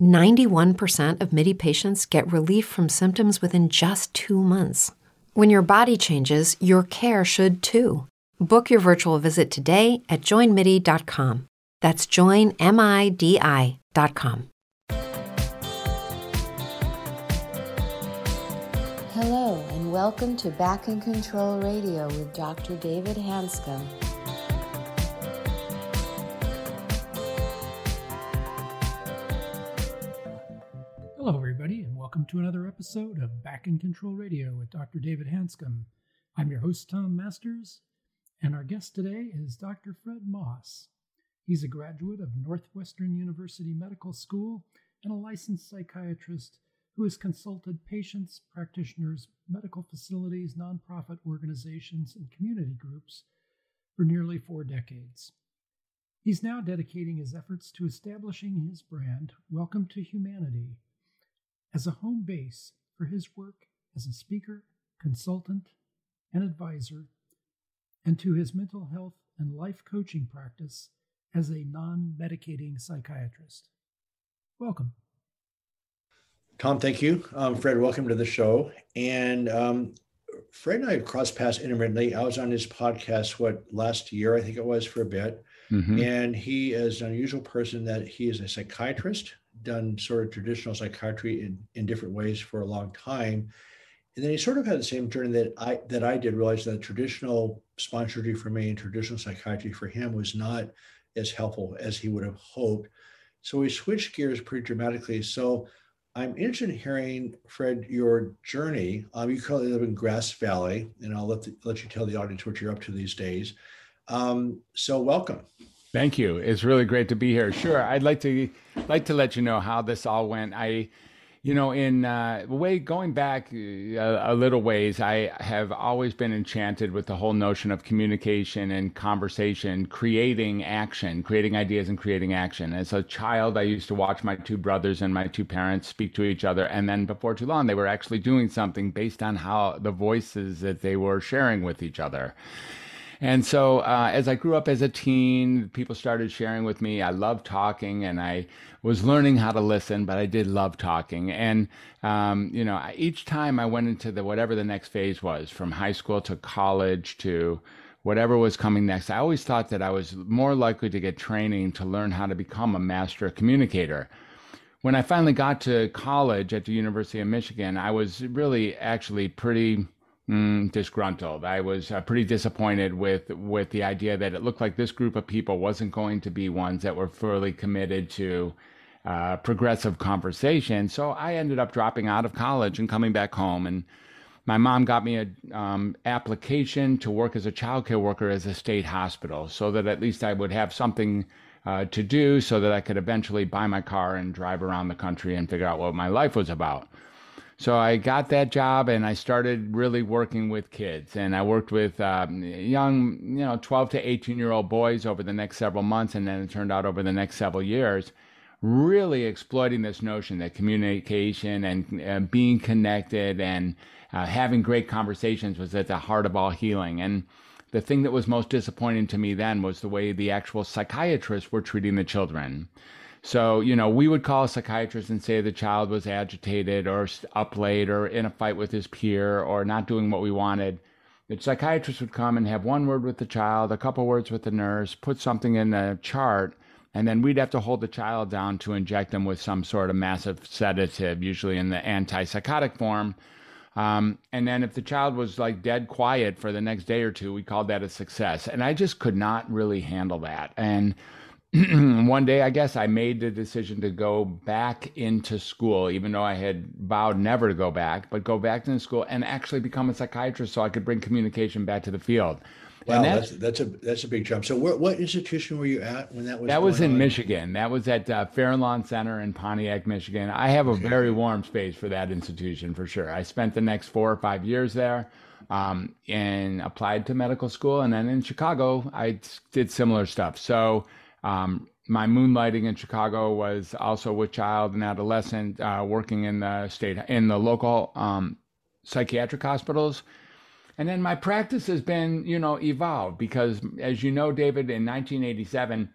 91% of MIDI patients get relief from symptoms within just two months. When your body changes, your care should too. Book your virtual visit today at joinmidi.com. That's joinmidi.com. Hello, and welcome to Back in Control Radio with Dr. David Hanscom. Hello, everybody, and welcome to another episode of Back in Control Radio with Dr. David Hanscom. I'm your host, Tom Masters, and our guest today is Dr. Fred Moss. He's a graduate of Northwestern University Medical School and a licensed psychiatrist who has consulted patients, practitioners, medical facilities, nonprofit organizations, and community groups for nearly four decades. He's now dedicating his efforts to establishing his brand, Welcome to Humanity, as a home base for his work as a speaker, consultant, and advisor, and to his mental health and life coaching practice as a non medicating psychiatrist. Welcome. Tom, thank you. Um, Fred, welcome to the show. And um, Fred and I have crossed paths intermittently. I was on his podcast, what, last year, I think it was, for a bit. Mm-hmm. And he is an unusual person that he is a psychiatrist done sort of traditional psychiatry in, in different ways for a long time. And then he sort of had the same journey that I that I did realize that traditional surgery for me and traditional psychiatry for him was not as helpful as he would have hoped. So we switched gears pretty dramatically. So I'm interested in hearing, Fred, your journey. Um, you currently live in Grass Valley, and I'll let the, let you tell the audience what you're up to these days. Um, so welcome. Thank you. It's really great to be here. Sure, I'd like to like to let you know how this all went. I, you know, in uh, way going back a, uh, a, little ways, I have always been enchanted with the whole notion of communication and conversation, creating action, creating ideas and creating action. As a child, I used to watch my two brothers and my two parents speak to each other, and then before too long, they were actually doing something based on how the voices that they were sharing with each other. And so uh, as I grew up as a teen, people started sharing with me. I loved talking and I was learning how to listen, but I did love talking. And, um, you know, each time I went into the whatever the next phase was from high school to college to whatever was coming next, I always thought that I was more likely to get training to learn how to become a master communicator when I finally got to college at the University of Michigan, I was really actually pretty Mm, disgruntled. I was uh, pretty disappointed with with the idea that it looked like this group of people wasn't going to be ones that were fully committed to uh, progressive conversation. So I ended up dropping out of college and coming back home. And my mom got me a um, application to work as a childcare worker as a state hospital, so that at least I would have something. Uh, to do so that I could eventually buy my car and drive around the country and figure out what my life was about. So I got that job and I started really working with kids. And I worked with um, young, you know, 12 to 18 year old boys over the next several months. And then it turned out over the next several years, really exploiting this notion that communication and uh, being connected and uh, having great conversations was at the heart of all healing. And the thing that was most disappointing to me then was the way the actual psychiatrists were treating the children. So, you know, we would call a psychiatrist and say the child was agitated or up late or in a fight with his peer or not doing what we wanted. The psychiatrist would come and have one word with the child, a couple words with the nurse, put something in a chart, and then we'd have to hold the child down to inject them with some sort of massive sedative, usually in the antipsychotic form. Um, and then if the child was like dead quiet for the next day or two, we called that a success. And I just could not really handle that. And one day, I guess I made the decision to go back into school, even though I had vowed never to go back, but go back into school and actually become a psychiatrist so I could bring communication back to the field. Wow, that's, that's, a that's a big jump. So, where, what institution were you at when that was? That was in on? Michigan. That was at uh, Fair Lawn Center in Pontiac, Michigan. I have a okay. very warm space for that institution for sure. I spent the next four or five years there um, and applied to medical school, and then in Chicago, I did similar stuff. So um, my moonlighting in Chicago was also with child and adolescent, uh, working in the state in the local um, psychiatric hospitals. And then my practice has been, you know, evolved because, as you know, David, in 1987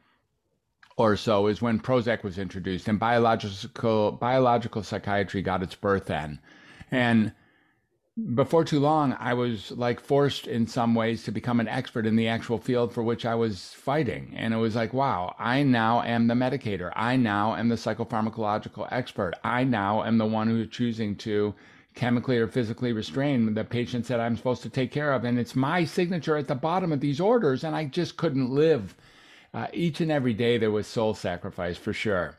or so is when Prozac was introduced, and biological biological psychiatry got its birth then. And before too long, I was like forced in some ways to become an expert in the actual field for which I was fighting. And it was like, wow, I now am the medicator. I now am the psychopharmacological expert. I now am the one who's choosing to chemically or physically restrain the patients that I'm supposed to take care of. And it's my signature at the bottom of these orders. And I just couldn't live. Uh, each and every day there was soul sacrifice for sure.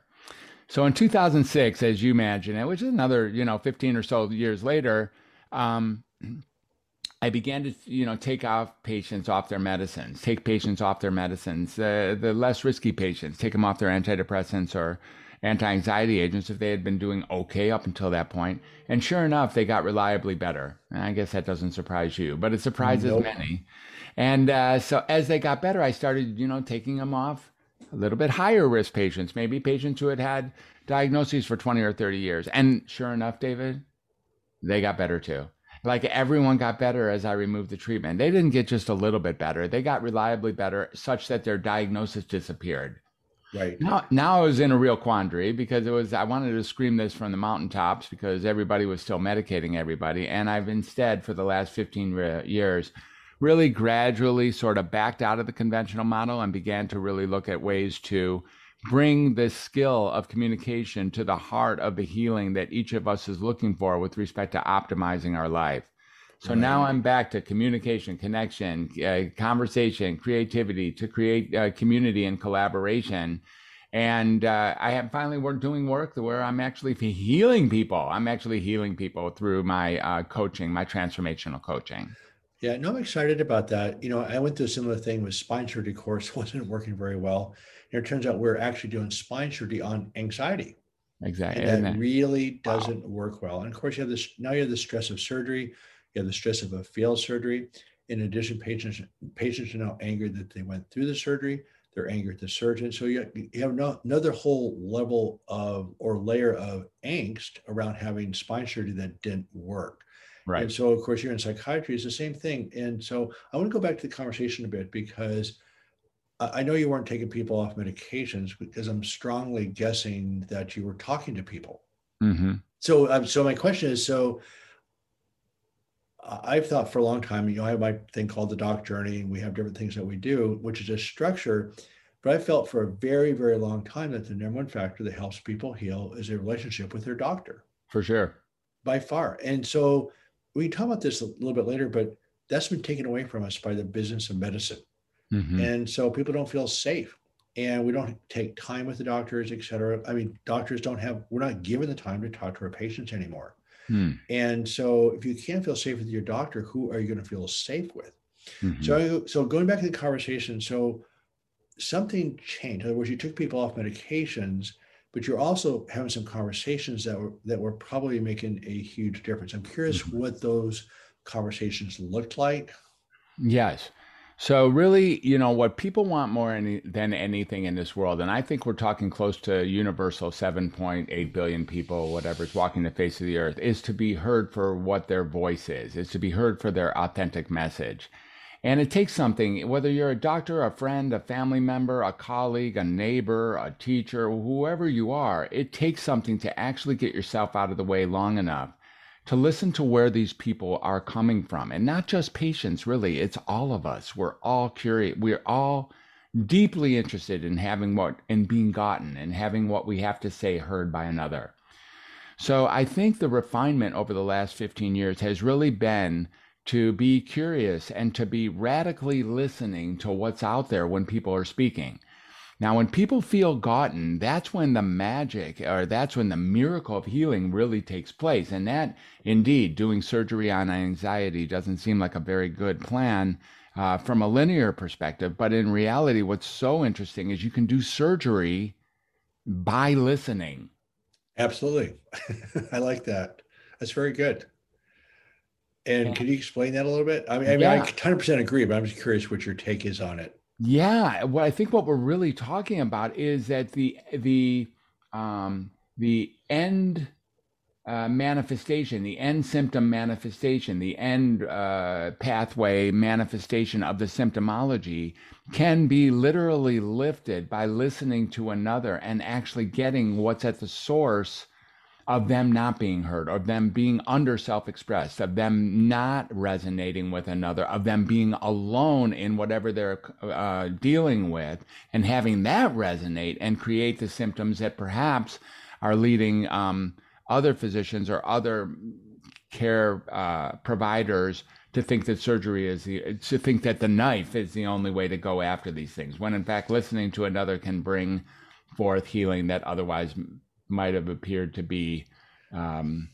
So in 2006, as you imagine it, which is another, you know, 15 or so years later, um, I began to, you know, take off patients off their medicines, take patients off their medicines, uh, the less risky patients, take them off their antidepressants or anti-anxiety agents if they had been doing okay up until that point. And sure enough, they got reliably better. I guess that doesn't surprise you, but it surprises nope. many. And uh, so as they got better, I started, you know, taking them off a little bit higher risk patients, maybe patients who had had diagnoses for 20 or 30 years. And sure enough, David, they got better too. Like everyone got better as I removed the treatment. They didn't get just a little bit better. They got reliably better such that their diagnosis disappeared. Right. Now, now I was in a real quandary because it was I wanted to scream this from the mountaintops because everybody was still medicating everybody, and I've instead for the last 15 re- years really gradually sort of backed out of the conventional model and began to really look at ways to bring this skill of communication to the heart of the healing that each of us is looking for with respect to optimizing our life. So right. now I'm back to communication, connection, uh, conversation, creativity to create uh, community and collaboration. And uh, I am finally work, doing work where I'm actually healing people. I'm actually healing people through my uh, coaching, my transformational coaching. Yeah, no, I'm excited about that. You know, I went through a similar thing with spine surgery course, wasn't working very well. And it turns out we're actually doing spine surgery on anxiety. Exactly. And that really doesn't wow. work well. And of course, you have this now you have the stress of surgery, you have the stress of a failed surgery. In addition, patients patients are now angry that they went through the surgery. They're angry at the surgeon. So you, you have no, another whole level of or layer of angst around having spine surgery that didn't work. Right. And so, of course, you're in psychiatry, it's the same thing. And so, I want to go back to the conversation a bit because I know you weren't taking people off medications because I'm strongly guessing that you were talking to people. Mm-hmm. So, um, so my question is, so I've thought for a long time, you know, I have my thing called the doc journey, and we have different things that we do, which is a structure. But I felt for a very, very long time that the number one factor that helps people heal is a relationship with their doctor. For sure. By far. And so we talk about this a little bit later, but that's been taken away from us by the business of medicine. Mm-hmm. And so people don't feel safe and we don't take time with the doctors, et cetera. I mean, doctors don't have, we're not given the time to talk to our patients anymore. Hmm. And so if you can't feel safe with your doctor, who are you going to feel safe with? Mm-hmm. So, so going back to the conversation, so something changed. In other words, you took people off medications, but you're also having some conversations that were that were probably making a huge difference. I'm curious mm-hmm. what those conversations looked like. Yes. So really, you know, what people want more any, than anything in this world, and I think we're talking close to universal 7.8 billion people, whatever is walking the face of the earth, is to be heard for what their voice is, is to be heard for their authentic message. And it takes something, whether you're a doctor, a friend, a family member, a colleague, a neighbor, a teacher, whoever you are, it takes something to actually get yourself out of the way long enough to listen to where these people are coming from. And not just patients, really, it's all of us. We're all curious. We're all deeply interested in having what, in being gotten and having what we have to say heard by another. So I think the refinement over the last 15 years has really been to be curious and to be radically listening to what's out there when people are speaking. Now, when people feel gotten, that's when the magic or that's when the miracle of healing really takes place. And that, indeed, doing surgery on anxiety doesn't seem like a very good plan uh, from a linear perspective. But in reality, what's so interesting is you can do surgery by listening. Absolutely. I like that. That's very good. And yeah. can you explain that a little bit? I mean, I, mean, yeah. I 100% agree, but I'm just curious what your take is on it. Yeah, what I think what we're really talking about is that the the um, the end uh, manifestation, the end symptom manifestation, the end uh, pathway manifestation of the symptomology can be literally lifted by listening to another and actually getting what's at the source of them not being heard, of them being under self expressed, of them not resonating with another, of them being alone in whatever they're uh, dealing with, and having that resonate and create the symptoms that perhaps are leading um, other physicians or other care uh, providers to think that surgery is the to think that the knife is the only way to go after these things when in fact listening to another can bring forth healing that otherwise might have appeared to be um,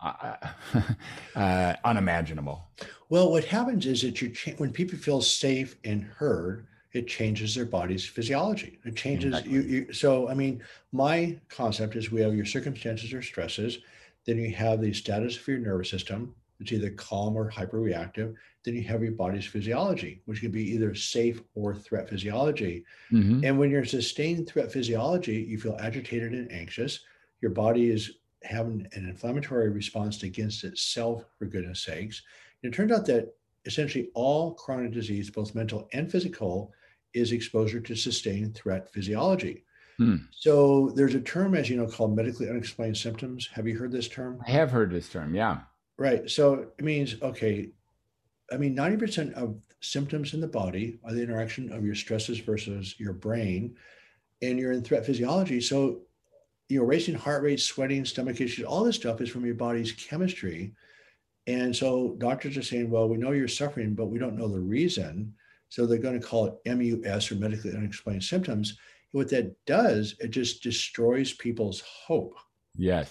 uh, uh, unimaginable. Well, what happens is that you cha- when people feel safe and heard, it changes their body's physiology. It changes exactly. you, you. So, I mean, my concept is we have your circumstances or stresses, then you have the status of your nervous system. It's either calm or hyperreactive. Then you have your body's physiology, which can be either safe or threat physiology. Mm-hmm. And when you're sustained threat physiology, you feel agitated and anxious. Your body is having an inflammatory response against itself, for goodness sakes. And it turns out that essentially all chronic disease, both mental and physical, is exposure to sustained threat physiology. Hmm. So there's a term, as you know, called medically unexplained symptoms. Have you heard this term? I have heard this term, yeah. Right. So it means, okay, I mean, 90% of symptoms in the body are the interaction of your stresses versus your brain, and you're in threat physiology. So, you know, racing heart rate, sweating, stomach issues, all this stuff is from your body's chemistry. And so doctors are saying, well, we know you're suffering, but we don't know the reason. So they're going to call it MUS or medically unexplained symptoms. What that does, it just destroys people's hope. Yes.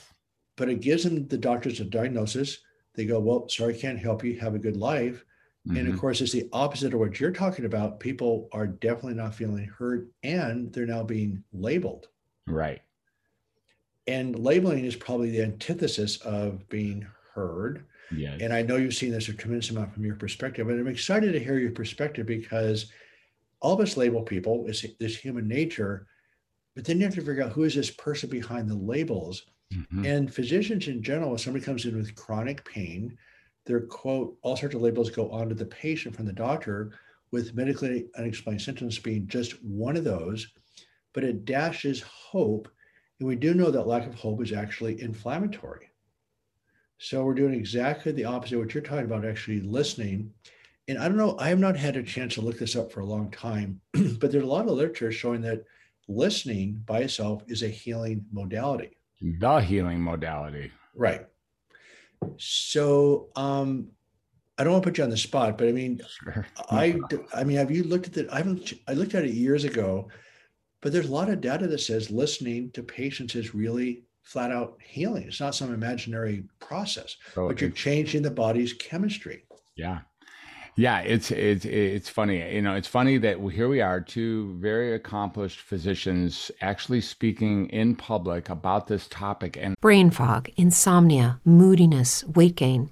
But it gives them the doctors a diagnosis. They go, well, sorry, can't help you. Have a good life. Mm-hmm. And of mm-hmm. course, it's the opposite of what you're talking about. People are definitely not feeling heard and they're now being labeled. Right. And labeling is probably the antithesis of being heard. Yes. And I know you've seen this a tremendous amount from your perspective, and I'm excited to hear your perspective because all of us label people, it's this human nature, but then you have to figure out who is this person behind the labels. Mm-hmm. And physicians in general, if somebody comes in with chronic pain, their quote, all sorts of labels go on to the patient from the doctor, with medically unexplained symptoms being just one of those, but it dashes hope. And we do know that lack of hope is actually inflammatory. So we're doing exactly the opposite of what you're talking about, actually listening. And I don't know, I have not had a chance to look this up for a long time, but there's a lot of literature showing that listening by itself is a healing modality. The healing modality. Right. So um I don't want to put you on the spot, but I mean, sure. I I mean, have you looked at it? I haven't. I looked at it years ago, but there's a lot of data that says listening to patients is really flat out healing. It's not some imaginary process, oh, but you're changing the body's chemistry. Yeah. Yeah, it's it's it's funny. You know, it's funny that here we are, two very accomplished physicians actually speaking in public about this topic and brain fog, insomnia, moodiness, weight gain.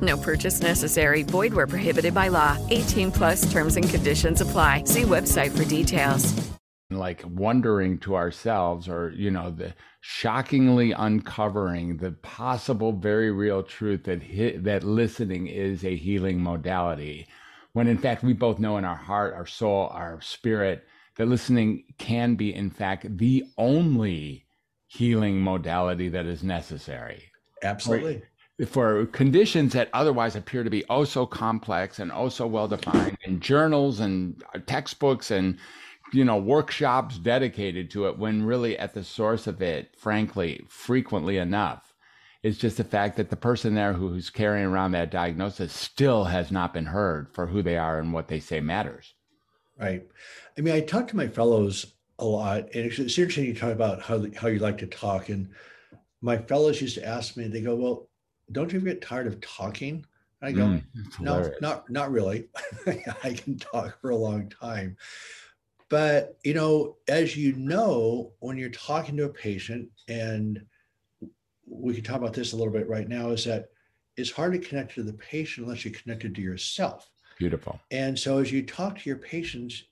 No purchase necessary. Void where prohibited by law. 18 plus terms and conditions apply. See website for details. Like wondering to ourselves, or, you know, the shockingly uncovering the possible, very real truth that, hit, that listening is a healing modality. When in fact, we both know in our heart, our soul, our spirit, that listening can be, in fact, the only healing modality that is necessary. Absolutely. For, conditions that otherwise appear to be oh so complex and oh so well defined in journals and uh, textbooks and you know workshops dedicated to it when really at the source of it frankly frequently enough is just the fact that the person there who's carrying around that diagnosis still has not been heard for who they are and what they say matters. Right. I mean i talk to my fellows a lot and it's, it's interesting you talk about how, how you like to talk and my fellows used to ask me they go well don't you ever get tired of talking i go mm, no not not really i can talk for a long time but, you know, as you know, when you're talking to a patient, and we can talk about this a little bit right now, is that it's hard to connect to the patient unless you're connected to yourself. Beautiful. And so as you talk to your patients,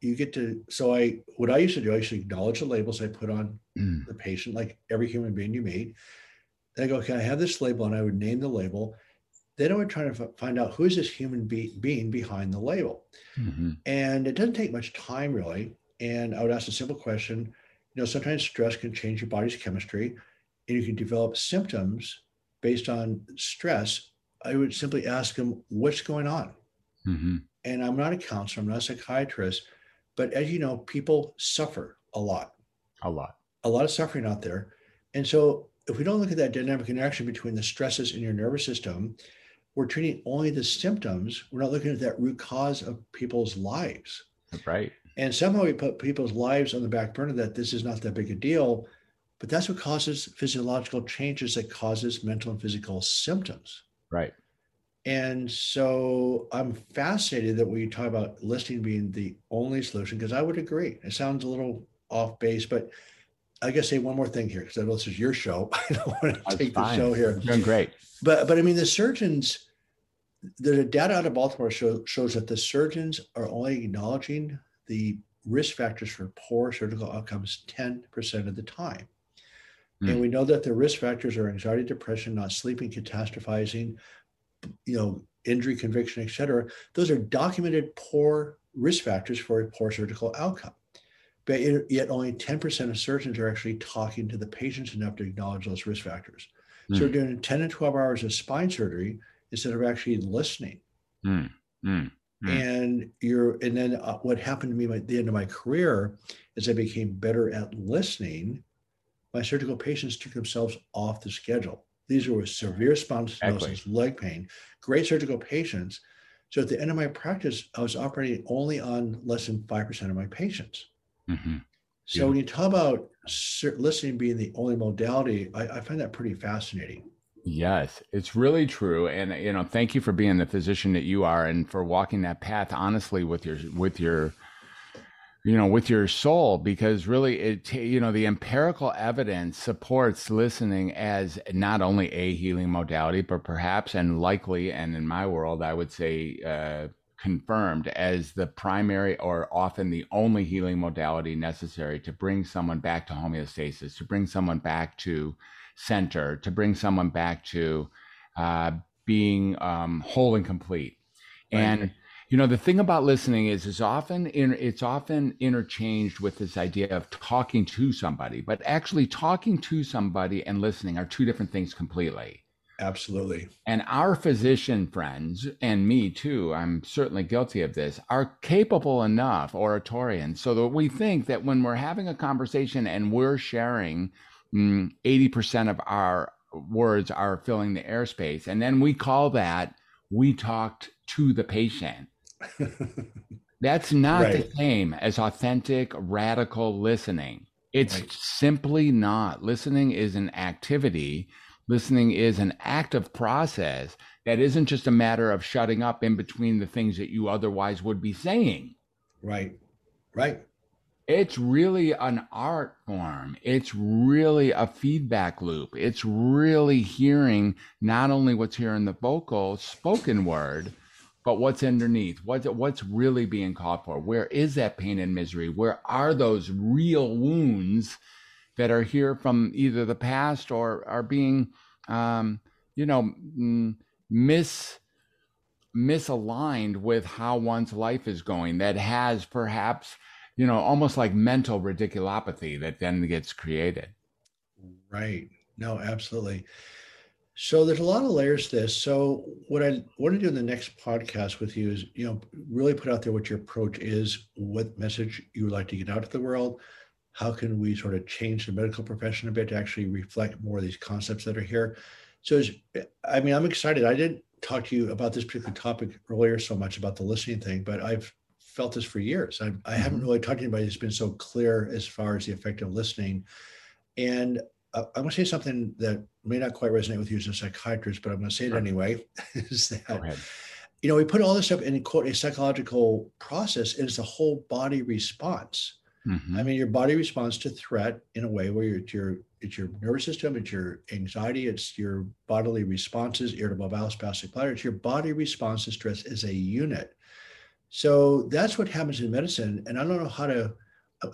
you get to so I what I used to do, I used to acknowledge the labels I put on mm. the patient, like every human being you meet. Then I go, can I have this label? And I would name the label then I would try to find out who is this human be- being behind the label. Mm-hmm. And it doesn't take much time really. And I would ask a simple question. You know, sometimes stress can change your body's chemistry and you can develop symptoms based on stress. I would simply ask them, what's going on? Mm-hmm. And I'm not a counselor, I'm not a psychiatrist, but as you know, people suffer a lot. A lot. A lot of suffering out there. And so if we don't look at that dynamic interaction between the stresses in your nervous system we're treating only the symptoms. We're not looking at that root cause of people's lives. Right. And somehow we put people's lives on the back burner that this is not that big a deal, but that's what causes physiological changes that causes mental and physical symptoms. Right. And so I'm fascinated that we talk about listening being the only solution because I would agree. It sounds a little off base, but I guess say one more thing here because I know this is your show. I don't want to That's take fine. the show here. You're doing great. But but I mean the surgeons, the data out of Baltimore show, shows that the surgeons are only acknowledging the risk factors for poor surgical outcomes 10% of the time. Mm. And we know that the risk factors are anxiety, depression, not sleeping, catastrophizing, you know, injury, conviction, et cetera. Those are documented poor risk factors for a poor surgical outcome. But yet only 10% of surgeons are actually talking to the patients enough to acknowledge those risk factors. Mm. So we're doing 10 to 12 hours of spine surgery instead of actually listening. Mm. Mm. And you're, and then uh, what happened to me at the end of my career is I became better at listening. My surgical patients took themselves off the schedule. These were with severe spondylosis, exactly. leg pain, great surgical patients. So at the end of my practice, I was operating only on less than 5% of my patients. Mm-hmm. So yeah. when you talk about listening being the only modality, I, I find that pretty fascinating. Yes, it's really true, and you know, thank you for being the physician that you are, and for walking that path honestly with your with your you know, with your soul, because really, it you know, the empirical evidence supports listening as not only a healing modality, but perhaps and likely, and in my world, I would say. Uh, confirmed as the primary or often the only healing modality necessary to bring someone back to homeostasis, to bring someone back to center, to bring someone back to uh, being um, whole and complete. Right. And you know the thing about listening is is often in, it's often interchanged with this idea of talking to somebody, but actually talking to somebody and listening are two different things completely. Absolutely. And our physician friends, and me too, I'm certainly guilty of this, are capable enough, oratorians, so that we think that when we're having a conversation and we're sharing mm, 80% of our words are filling the airspace, and then we call that we talked to the patient. That's not right. the same as authentic, radical listening. It's right. simply not. Listening is an activity Listening is an active process that isn't just a matter of shutting up in between the things that you otherwise would be saying. Right. Right. It's really an art form. It's really a feedback loop. It's really hearing not only what's here in the vocal spoken word, but what's underneath. What's what's really being called for? Where is that pain and misery? Where are those real wounds that are here from either the past or are being, um, you know, mis misaligned with how one's life is going. That has perhaps, you know, almost like mental radiculopathy that then gets created. Right. No, absolutely. So there's a lot of layers to this. So what I want to do in the next podcast with you is, you know, really put out there what your approach is, what message you would like to get out to the world, how can we sort of change the medical profession a bit to actually reflect more of these concepts that are here? So, I mean, I'm excited. I didn't talk to you about this particular topic earlier so much about the listening thing, but I've felt this for years. I, I mm-hmm. haven't really talked to anybody that's been so clear as far as the effect of listening. And I'm going to say something that may not quite resonate with you as a psychiatrist, but I'm going to say it anyway. is that you know we put all this up in quote a psychological process, and it's a whole body response. Mm-hmm. I mean, your body responds to threat in a way where it's your it's your nervous system, it's your anxiety, it's your bodily responses, irritable bowel, spastic bladder. It's your body response to stress as a unit. So that's what happens in medicine. And I don't know how to.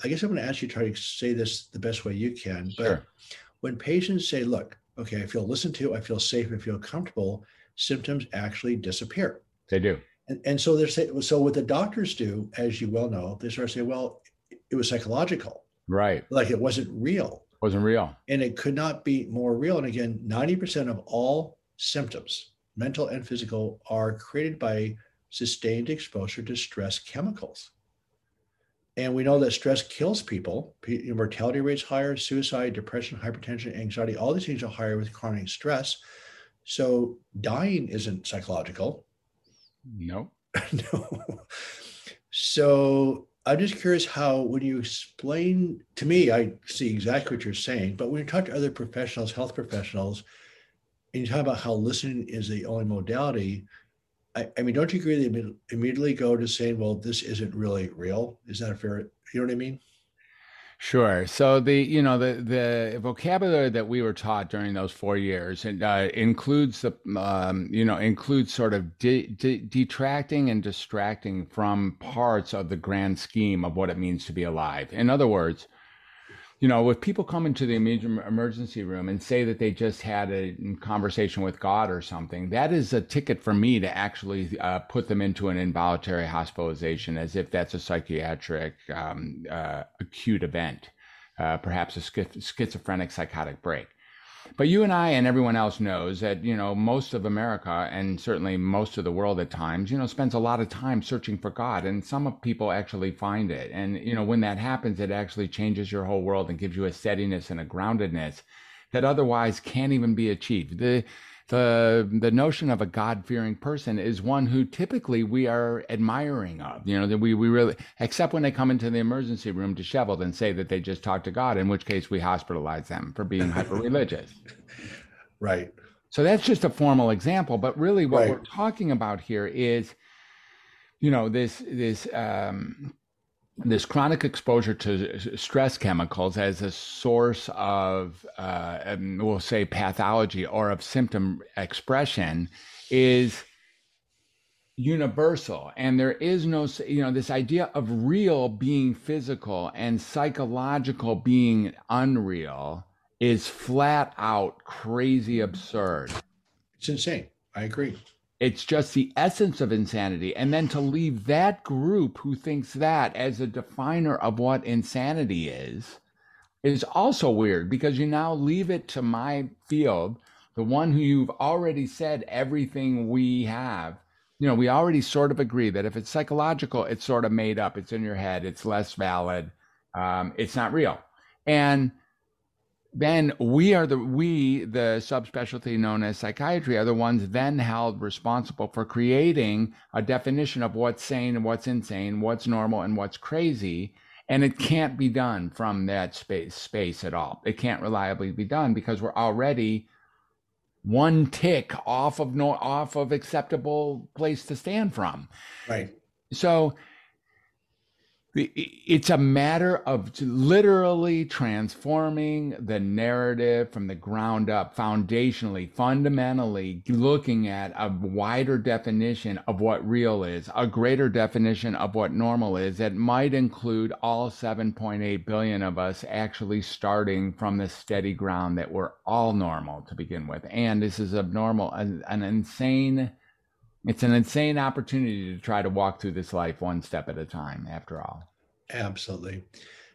I guess I'm going to ask you to try to say this the best way you can. But sure. when patients say, "Look, okay, I feel listened to, I feel safe, I feel comfortable," symptoms actually disappear. They do. And, and so they're saying, so what the doctors do, as you well know, they start to say, well, it was psychological. Right. Like it wasn't real. Wasn't real. And it could not be more real. And again, 90% of all symptoms, mental and physical, are created by sustained exposure to stress chemicals. And we know that stress kills people. Mortality rates higher, suicide, depression, hypertension, anxiety, all these things are higher with chronic stress. So dying isn't psychological. No. no. So I'm just curious how, when you explain to me, I see exactly what you're saying, but when you talk to other professionals, health professionals, and you talk about how listening is the only modality, I, I mean, don't you agree they immediately go to saying, well, this isn't really real? Is that a fair, you know what I mean? Sure. So the you know the the vocabulary that we were taught during those four years and uh, includes the um, you know includes sort of de- de- detracting and distracting from parts of the grand scheme of what it means to be alive. In other words, you know, if people come into the emergency room and say that they just had a conversation with God or something, that is a ticket for me to actually uh, put them into an involuntary hospitalization as if that's a psychiatric um, uh, acute event, uh, perhaps a schizophrenic psychotic break. But you and I and everyone else knows that, you know, most of America and certainly most of the world at times, you know, spends a lot of time searching for God. And some people actually find it. And, you know, when that happens, it actually changes your whole world and gives you a steadiness and a groundedness that otherwise can't even be achieved. The, the the notion of a God fearing person is one who typically we are admiring of. You know that we we really except when they come into the emergency room disheveled and say that they just talked to God, in which case we hospitalize them for being hyper religious. Right. So that's just a formal example, but really what right. we're talking about here is, you know, this this um, this chronic exposure to stress chemicals as a source of, uh, um, we'll say, pathology or of symptom expression is universal. And there is no, you know, this idea of real being physical and psychological being unreal is flat out crazy absurd. It's insane. I agree. It's just the essence of insanity. And then to leave that group who thinks that as a definer of what insanity is, is also weird because you now leave it to my field, the one who you've already said everything we have. You know, we already sort of agree that if it's psychological, it's sort of made up, it's in your head, it's less valid, um, it's not real. And then we are the we the subspecialty known as psychiatry are the ones then held responsible for creating a definition of what's sane and what's insane what's normal and what's crazy. And it can't be done from that space space at all. It can't reliably be done because we're already one tick off of no off of acceptable place to stand from. Right. So it's a matter of literally transforming the narrative from the ground up, foundationally, fundamentally looking at a wider definition of what real is, a greater definition of what normal is that might include all 7.8 billion of us actually starting from the steady ground that we're all normal to begin with. And this is abnormal, an, an insane it's an insane opportunity to try to walk through this life one step at a time, after all. Absolutely.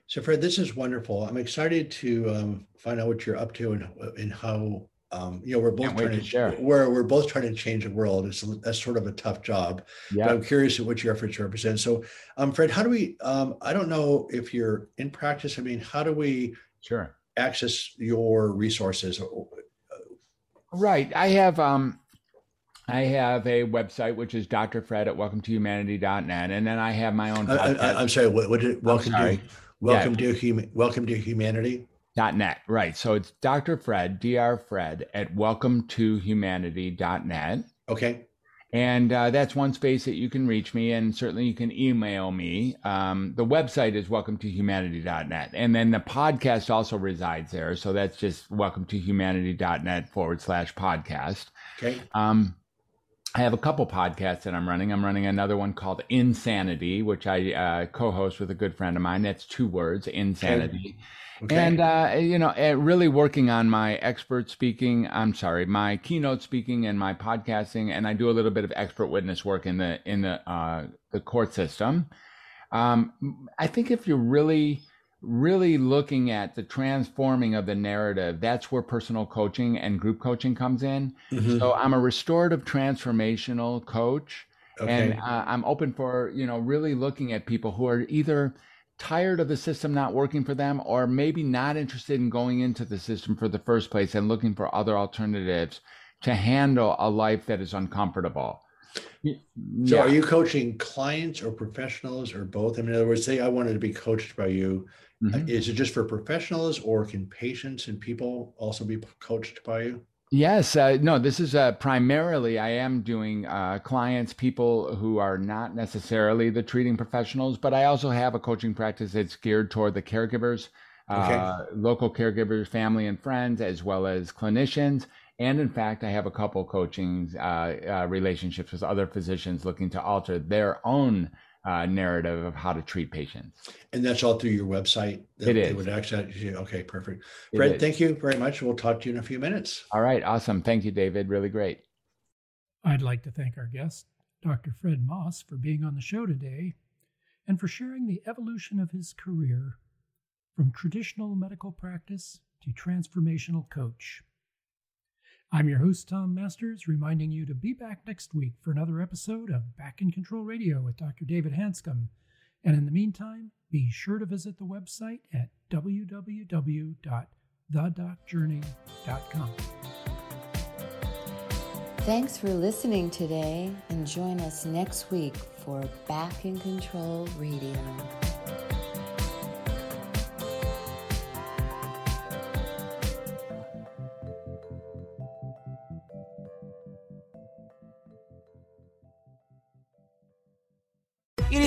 So, Fred, this is wonderful. I'm excited to um, find out what you're up to and, and how um, you know we're both trying to, to we're we're both trying to change the world. It's that's sort of a tough job. Yeah. I'm curious at what your efforts represent. So, um, Fred, how do we? Um, I don't know if you're in practice. I mean, how do we? Sure. Access your resources. Right. I have um I have a website which is Dr. Fred at welcome to humanity.net. And then I have my own. I, am sorry. What, what did, welcome to, welcome yeah. to human, welcome to humanity. Dot net. Right. So it's Dr. Fred, Dr. Fred at welcome to humanity.net. Okay. And uh, that's one space that you can reach me, and certainly you can email me. Um, the website is welcome to humanity.net. And then the podcast also resides there. So that's just welcome to humanity.net forward slash podcast. Okay. Um, I have a couple podcasts that I'm running. I'm running another one called In Sanity, which I uh, co-host with a good friend of mine. That's two words, In Sanity. Okay. And uh, you know, really working on my expert speaking. I'm sorry, my keynote speaking and my podcasting, and I do a little bit of expert witness work in the in the uh, the court system. Um, I think if you're really really looking at the transforming of the narrative that's where personal coaching and group coaching comes in mm-hmm. so i'm a restorative transformational coach okay. and uh, i'm open for you know really looking at people who are either tired of the system not working for them or maybe not interested in going into the system for the first place and looking for other alternatives to handle a life that is uncomfortable so are you coaching clients or professionals or both? I mean, in other words, say I wanted to be coached by you. Mm-hmm. Is it just for professionals or can patients and people also be coached by you? Yes, uh, no, this is uh, primarily I am doing uh, clients, people who are not necessarily the treating professionals, but I also have a coaching practice that's geared toward the caregivers, okay. Uh, local caregivers, family and friends, as well as clinicians. And in fact, I have a couple coaching uh, uh, relationships with other physicians looking to alter their own uh, narrative of how to treat patients. And that's all through your website. That it is. Would actually, okay, perfect. Fred, thank you very much. We'll talk to you in a few minutes. All right, awesome. Thank you, David. Really great. I'd like to thank our guest, Dr. Fred Moss, for being on the show today and for sharing the evolution of his career from traditional medical practice to transformational coach. I'm your host, Tom Masters, reminding you to be back next week for another episode of Back in Control Radio with Dr. David Hanscom. And in the meantime, be sure to visit the website at www.thedocjourney.com. Thanks for listening today, and join us next week for Back in Control Radio.